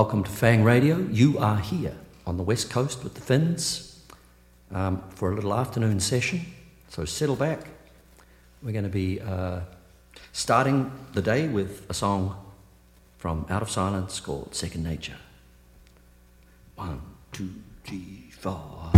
Welcome to Fang Radio. You are here on the west coast with the Finns um, for a little afternoon session. So settle back. We're going to be uh, starting the day with a song from Out of Silence called Second Nature. One, two, three, four.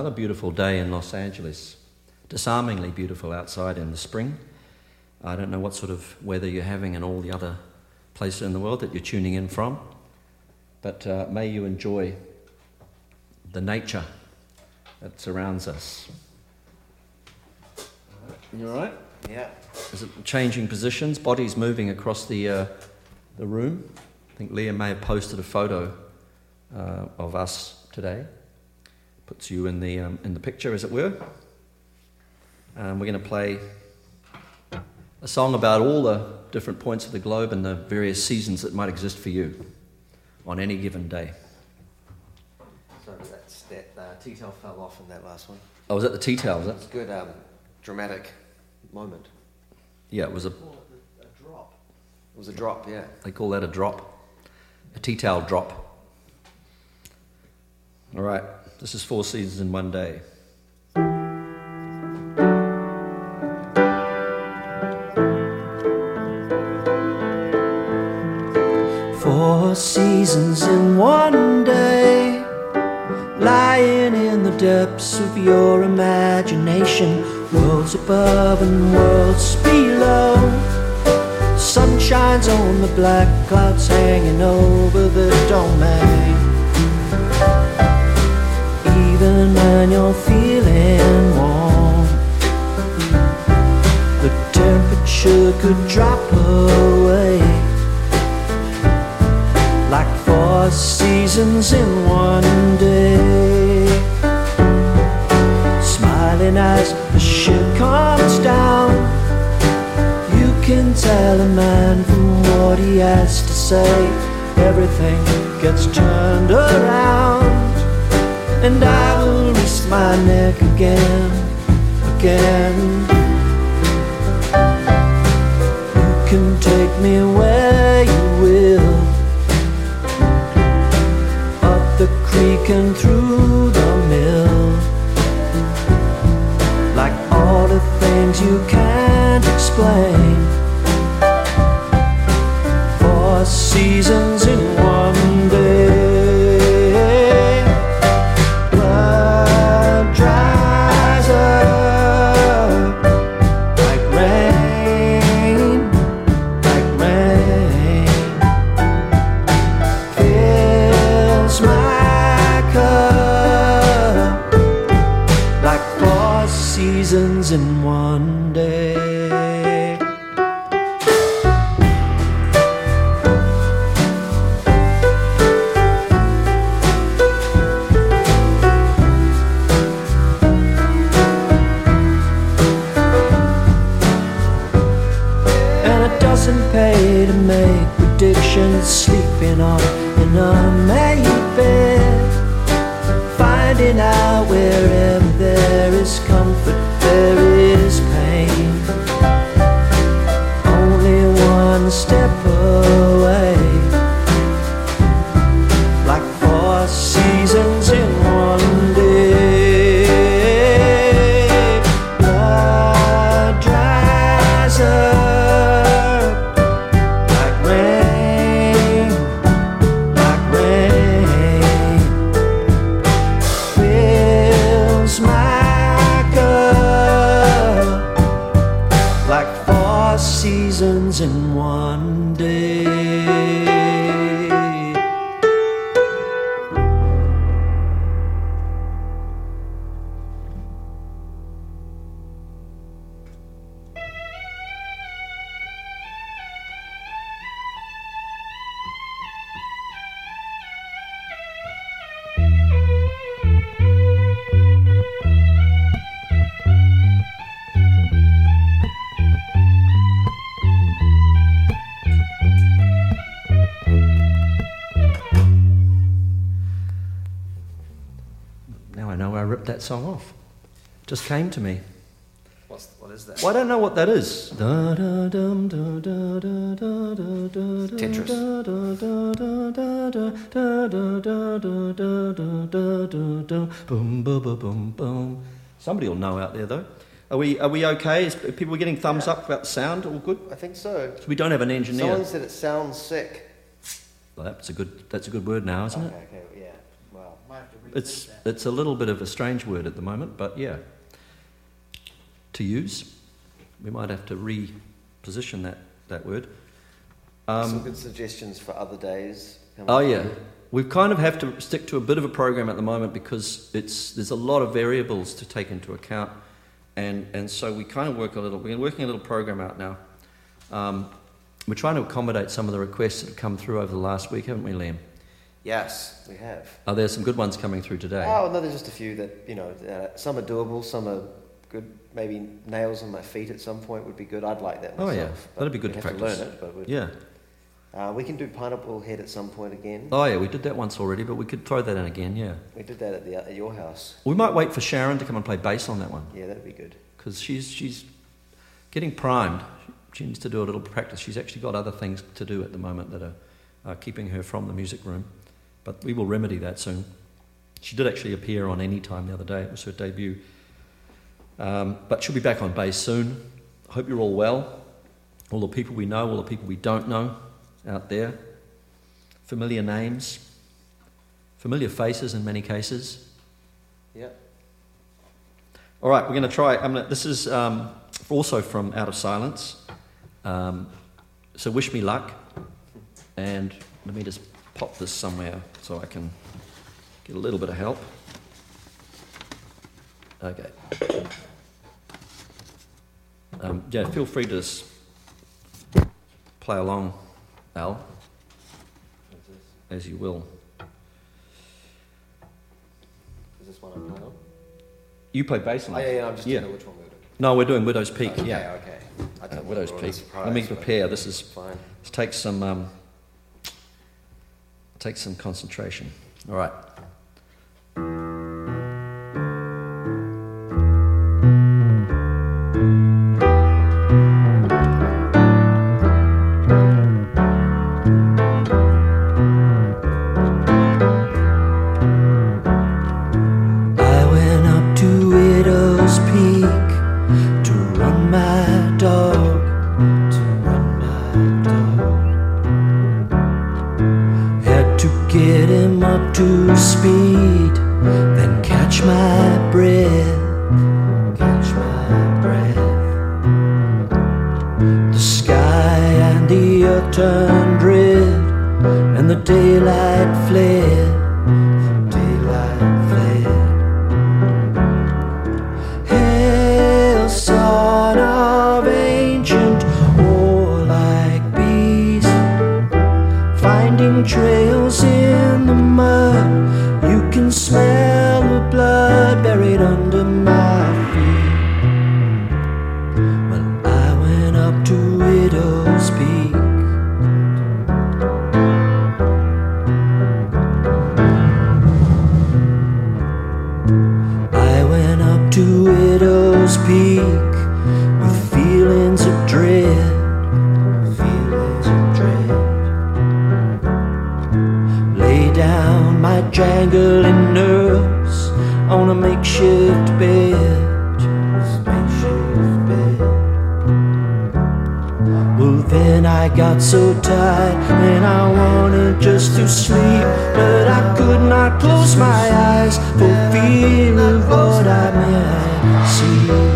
Another beautiful day in Los Angeles. Disarmingly beautiful outside in the spring. I don't know what sort of weather you're having in all the other places in the world that you're tuning in from, but uh, may you enjoy the nature that surrounds us. You all right? Yeah. Is it changing positions? Bodies moving across the, uh, the room? I think Leah may have posted a photo uh, of us today. Puts you in the, um, in the picture, as it were. Um, we're going to play a song about all the different points of the globe and the various seasons that might exist for you on any given day. So that's that uh, tea towel fell off in that last one. Oh, was that the tea towel? Was It's a good um, dramatic moment. Yeah, it was a. A drop. It was a drop, yeah. They call that a drop, a tea towel drop. All right, this is four seasons in one day. Four seasons in one day, lying in the depths of your imagination, worlds above and worlds below. Sun shines on the black clouds hanging over the domain. You're feeling warm, the temperature could drop away. Like four seasons in one day. Smiling as the ship comes down. You can tell a man from what he has to say. Everything gets turned around, and I my neck again, again. You can take me where you will, up the creek and through the mill like all the things you can't explain. Four seasons that song off. Just came to me. What's, what is that? Well, I don't know what that is. Boom, boom, boom, boom, boom. Somebody will know out there, though. Are we, are we okay? Is people getting thumbs up about the sound? All good? I think so. So we don't have an engineer. Someone said it sounds sick. Well, that's a good. That's a good word now, isn't okay, it? okay, yeah. Well, It's it's a little bit of a strange word at the moment, but yeah. To use, we might have to reposition that that word. some Um, good suggestions for other days. oh yeah, we kind of have to stick to a bit of a program at the moment because it's there's a lot of variables to take into account, and and so we kind of work a little. We're working a little program out now. Um, we're trying to accommodate some of the requests that have come through over the last week, haven't we, Liam? Yes, we have. Are there some good ones coming through today? Oh, no, there's just a few that, you know, uh, some are doable, some are good. Maybe nails on my feet at some point would be good. I'd like that myself. Oh, yeah. That'd be good to practice. to learn it, but Yeah. Uh, we can do Pineapple Head at some point again. Oh yeah, we did that once already, but we could throw that in again. Yeah, We did that at, the, at your house. we might wait for Sharon to come and play bass on that one Yeah, that'd be good. because she's she's getting primed. She needs to do a little practice. She's actually got other things to do at the moment that are, are keeping her from the music room, but we will remedy that soon. She did actually appear on Any Time the other day. It was her debut. Um, but she'll be back on bass soon. I hope you're all well. All the people we know, all the people we don't know out there. Familiar names, familiar faces in many cases. Yeah. All right, we're going to try. I'm gonna, this is um, also from Out of Silence. Um, so, wish me luck. And let me just pop this somewhere so I can get a little bit of help. Okay. Um, yeah, feel free to just play along, Al, as you will. Is this one I'm playing on? You play bass on Oh, yeah, yeah, I'm just Yeah. which one we're doing. No, we're doing Widow's Peak. okay, yeah. okay. I Uh, Widow's we were on a Peak. Let me prepare. This is fine. It takes some um, takes some concentration. All right. I got so tired and I wanted just to sleep, but I could not close my eyes for fear of what I might see.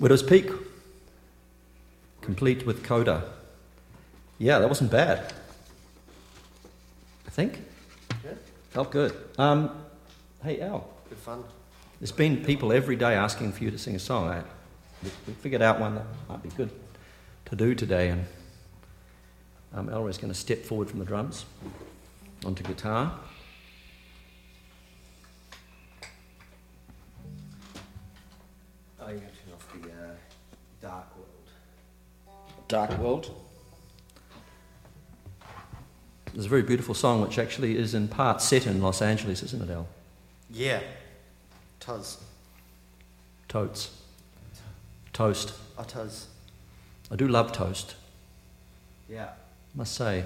Widow's Peak, complete with coda. Yeah, that wasn't bad. I think. Yeah. Felt good. Um, hey, Al, Good fun. there's been people every day asking for you to sing a song. I, we- figured out one that might be good to do today, and um, Elroy's going to step forward from the drums onto guitar. Oh, you have to turn off the uh, dark world. Dark World. There's a very beautiful song which actually is in part set in Los Angeles, isn't it, Al? Yeah. Tuz. Totes. Toast. Oh, Tuz. I do love toast, Yeah. must say.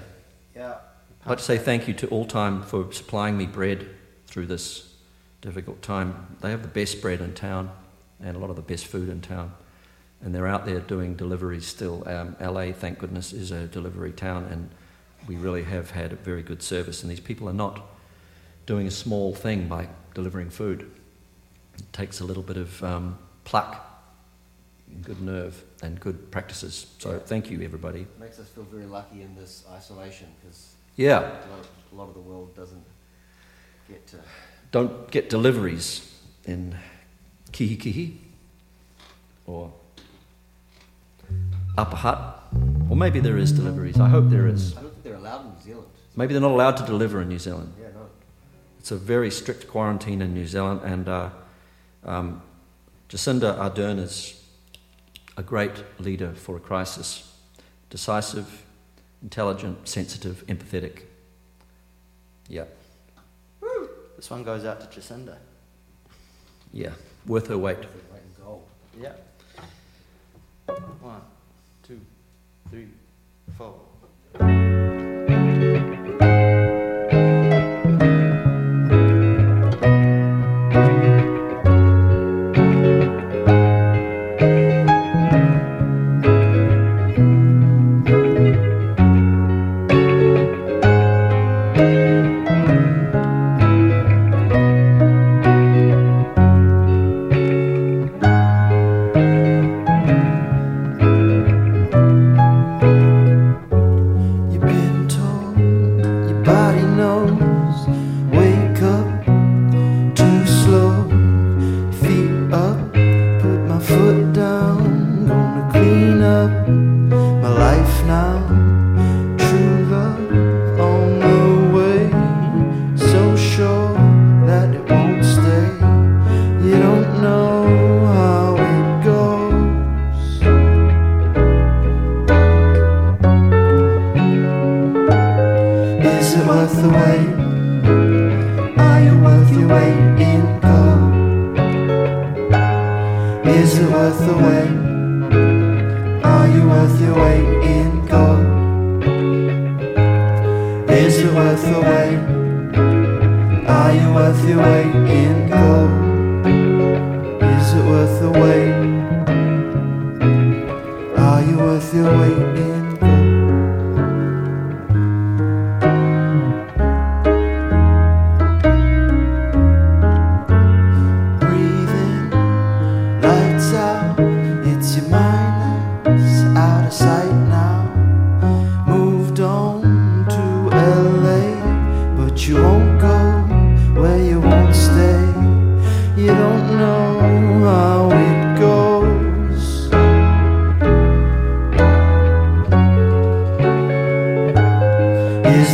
Yeah. I'd like to say thank you to All Time for supplying me bread through this difficult time. They have the best bread in town and a lot of the best food in town. And they're out there doing deliveries still. Um, LA, thank goodness, is a delivery town, and we really have had a very good service. And these people are not doing a small thing by delivering food. It takes a little bit of um, pluck, and good nerve, and good practices. So Yeah. thank you, everybody. It Makes us feel very lucky in this isolation because Yeah. a lot, a lot of the world doesn't get to. don't get deliveries in Kihikihi or Upper Hutt. Or maybe there is deliveries. I hope there is. I don't think they're allowed in New Zealand. Maybe they're not allowed to deliver in New Zealand. Yeah, no. It's a very strict quarantine in New Zealand, and uh, um, Jacinda Ardern is a great leader for a crisis. Decisive, intelligent, sensitive, empathetic. Yeah, This one goes out to Jacinda. yeah, worth her weight. Weight in gold. Yeah. One, three, four.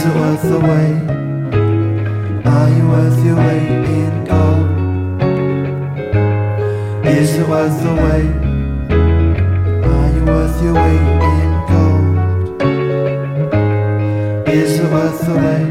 Is it worth the wait? Are you worth your weight in gold? Is it worth the wait? Are you worth your weight in gold? Is it worth the wait?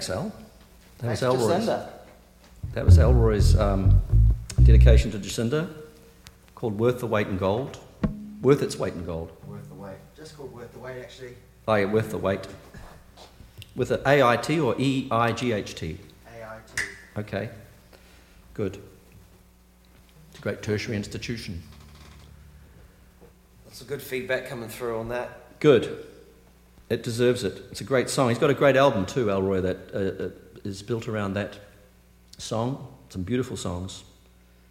Thanks, Al. That was Elroy's. Jacinda. That was Elroy's um, dedication to Jacinda, called "Worth the Weight in Gold." Worth its weight in gold. Worth the weight. Just called worth the weight, actually. Oh, yeah, worth the weight. With an A I T or E I G H T. A I T. Okay, good. It's a great tertiary institution. Lots of good feedback coming through on that. Good. It deserves it. It's a great song. He's got a great album too, Elroy, that uh, uh, is built around that song. Some beautiful songs,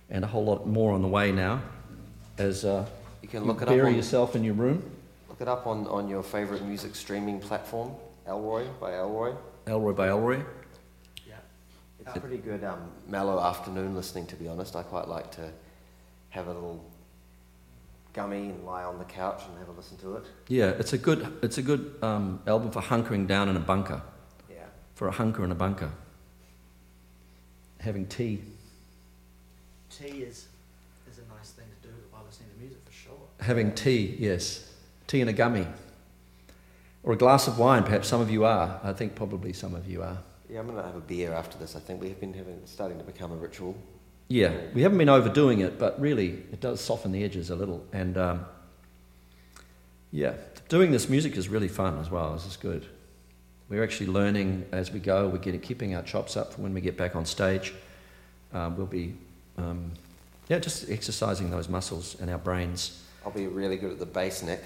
and a whole lot more on the way now. As uh, You can you look it up bury on, yourself in your room, look it up on, on your favourite music streaming platform, Elroy by Elroy. Elroy by Elroy. Yeah. It's a pretty good um, mellow afternoon listening, to be honest. I quite like to have a little gummy and lie on the couch and have a listen to it. Yeah, it's a good, it's a good um, album for hunkering down in a bunker, Yeah. for a hunker in a bunker. Having tea, Tea is is a nice thing to do while listening to music for sure. having tea, yes, tea and a gummy, or a glass of wine. Perhaps some of you are. I think probably some of you are. Yeah, I'm going to have a beer after this. I think we've been having, starting to become a ritual. Yeah, we haven't been overdoing it, but really it does soften the edges a little. And um, yeah, doing this music is really fun as well. This is good. We're actually learning as we go. We're getting keeping our chops up for when we get back on stage. Um, we'll be, um, yeah, just exercising those muscles and our brains. I'll be really good at the bass neck.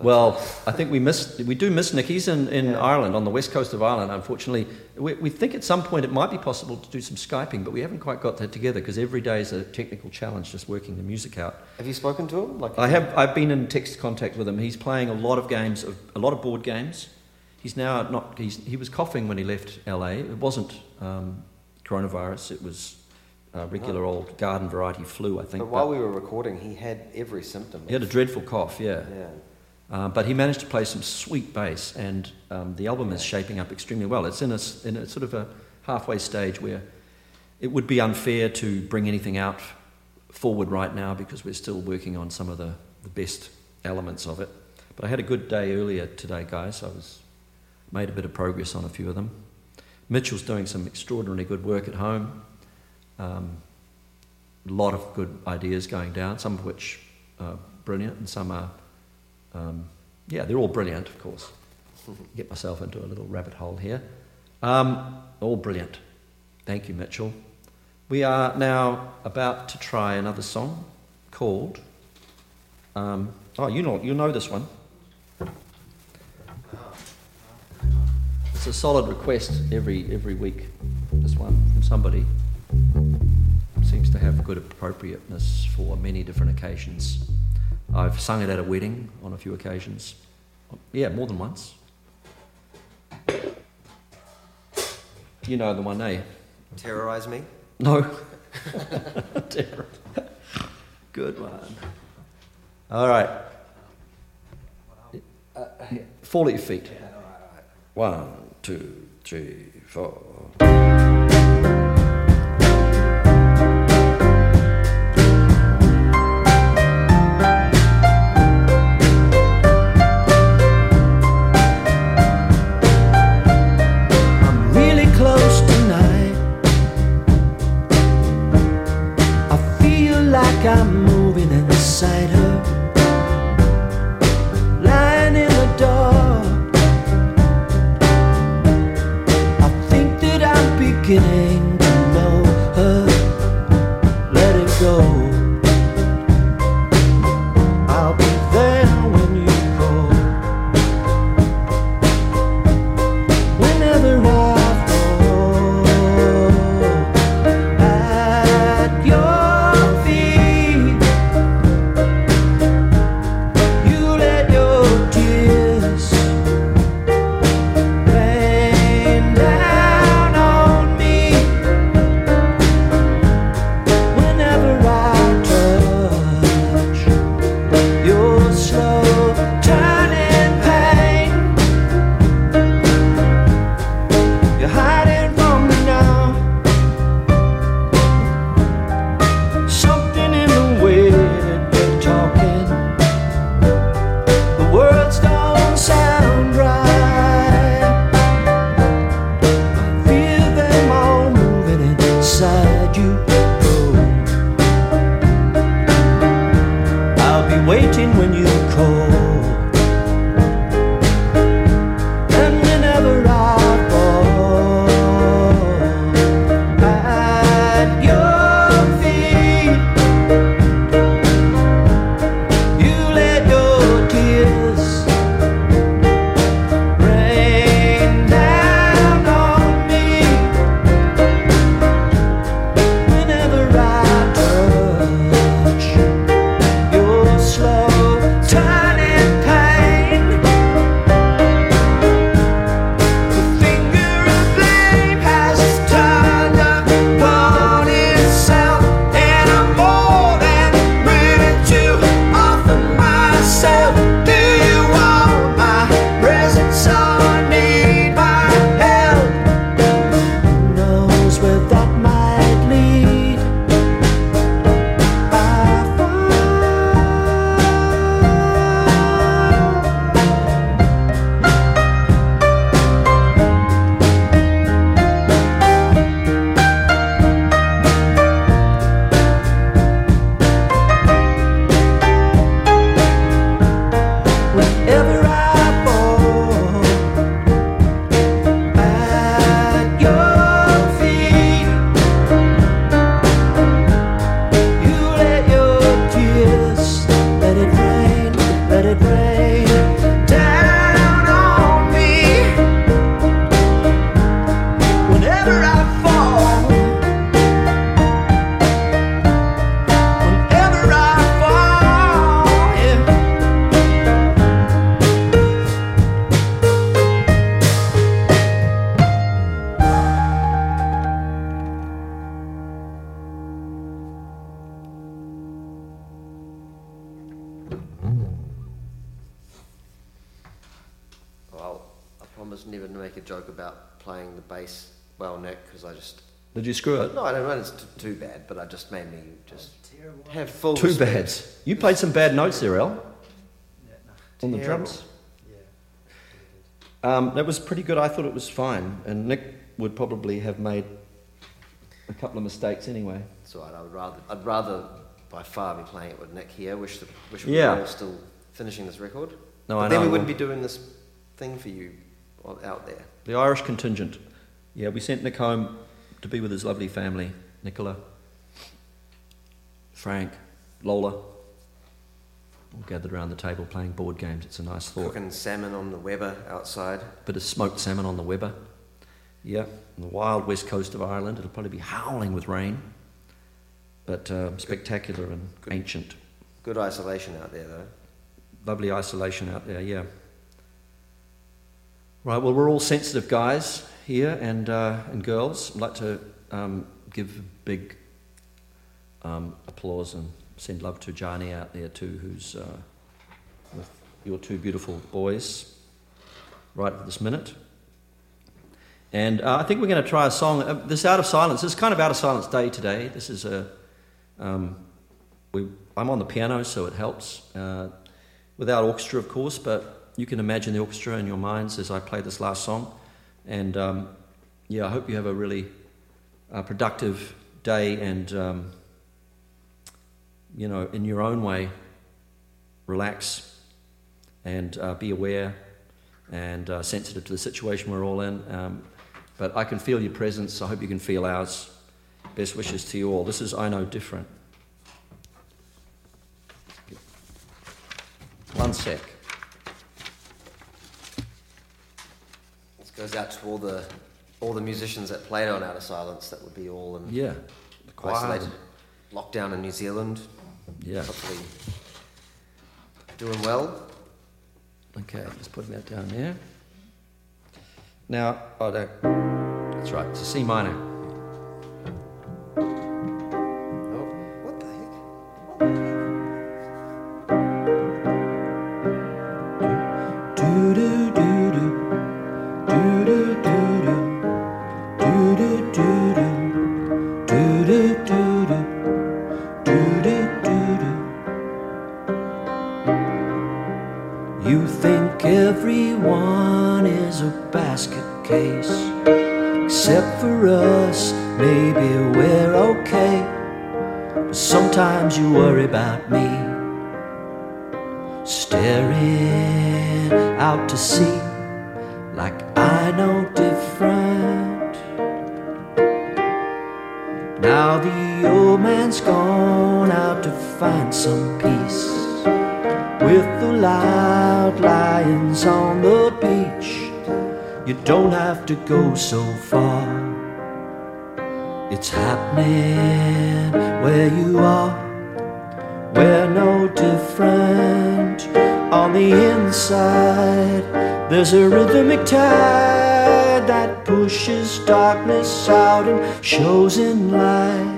Well, I think we miss we do miss Nick. He's in, in Yeah. Ireland, on the west coast of Ireland. Unfortunately, we, we think at some point it might be possible to do some skyping, but we haven't quite got that together because every day is a technical challenge, just working the music out. Have you spoken to him? Like I have I've been in text contact with him. He's playing a lot of games, of, a lot of board games. He's now not. He's, he was coughing when he left LA. It wasn't um, coronavirus. It was uh, regular old garden variety flu, I think. But while we were recording, he had every symptom. he had a dreadful cough. Yeah. yeah. Uh, but he managed to play some sweet bass, and um, the album is shaping up extremely well. It's in a, in a sort of a halfway stage where it would be unfair to bring anything out forward right now because we're still working on some of the, the best elements of it. But I had a good day earlier today, guys. I was made a bit of progress on a few of them. Mitchell's doing some extraordinarily good work at home. Um, a lot of good ideas going down, some of which are brilliant, and some are um, yeah, they're all brilliant, of course. Get myself into a little rabbit hole here. Um, all brilliant. Thank you, Mitchell. We are now about to try another song called. Um, oh, you know, you know this one. It's a solid request every every week. This one from somebody seems to have good appropriateness for many different occasions. I've sung it at a wedding on a few occasions. Yeah, more than once. You know the one, eh? Terrorize me. No. Good one. All right. Uh, fall at your feet. One, two, three, four. Joke about playing the bass well, Nick, because I just Did you screw it? no, I don't know it's t- too bad, but I just made me just Terrible. have full Too respect. bad. You played some bad notes there, Al, Yeah, no. on the drums. Yeah. Um, that was pretty good. I thought it was fine, and Nick would probably have made a couple of mistakes anyway. It's all right. I would rather, I'd rather by far be playing it with Nick here. Wish that, wish we Yeah. were all still finishing this record. No, but I then know. we wouldn't be doing this thing for you o- out there. The Irish contingent. Yeah, we sent Nick home to be with his lovely family, Nicola, Frank, Lola. All gathered around the table playing board games. It's a nice thought. Cooking salmon on the Weber outside. Bit of smoked salmon on the Weber. Yeah, on the wild west coast of Ireland. It'll probably be howling with rain, but um, spectacular and ancient. Good isolation out there, though. Lovely isolation out there, yeah. Right, well, we're all sensitive guys here and, uh, and girls. I'd like to um, give big um, applause and send love to Jani out there too, who's uh, with your two beautiful boys right at this minute. And uh, I think we're going to try a song. Uh, this Out of Silence, is kind of Out of Silence Day today. This is a. Um, we, I'm on the piano, so it helps. Uh, without orchestra, of course, but you can imagine the orchestra in your minds as I play this last song. And um, yeah, I hope you have a really uh, productive day and, um, you know, in your own way, relax and uh, be aware and uh, sensitive to the situation we're all in. Um, but I can feel your presence. I hope you can feel ours. Best wishes to you all. This is I Know Different. One sec. Goes out to all the all the musicians that played on Out of Silence that would be all in Yeah. Isolated lockdown in New Zealand. Yeah. Hopefully doing well. Okay, just putting that down there. Now, oh, that, that's right. It's a C minor. We're no different on the inside. There's a rhythmic tide that pushes darkness out and shows in light.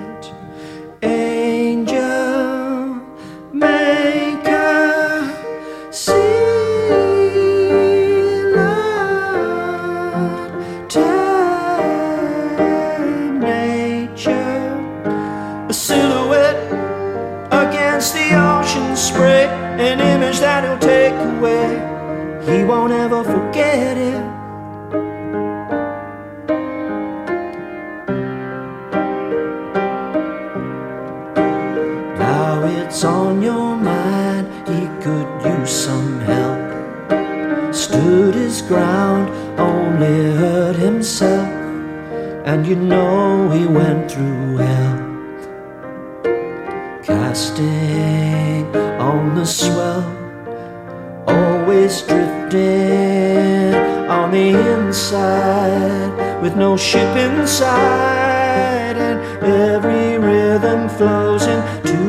Rhythm flows into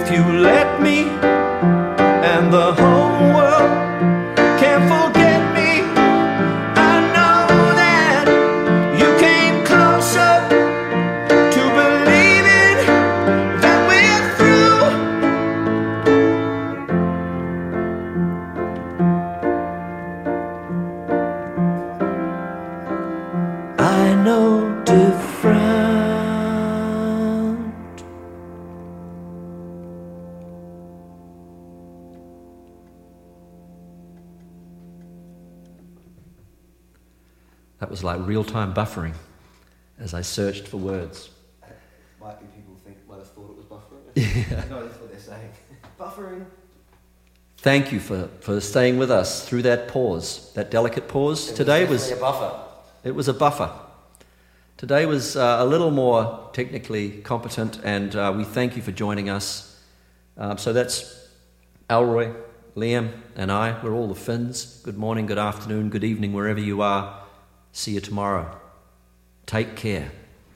if you let me. And the real time buffering as I searched for words. Might be people think might have thought it was buffering. Yeah. No, that's what they're saying. buffering. Thank you for, for staying with us through that pause, that delicate pause. It Today was, was, a buffer. it was a buffer. Today was uh, a little more technically competent, and uh, we thank you for joining us. Um, so that's Elroy, Liam, and I. We're all the Finns. Good morning, good afternoon, good evening, wherever you are. See you tomorrow. Take care.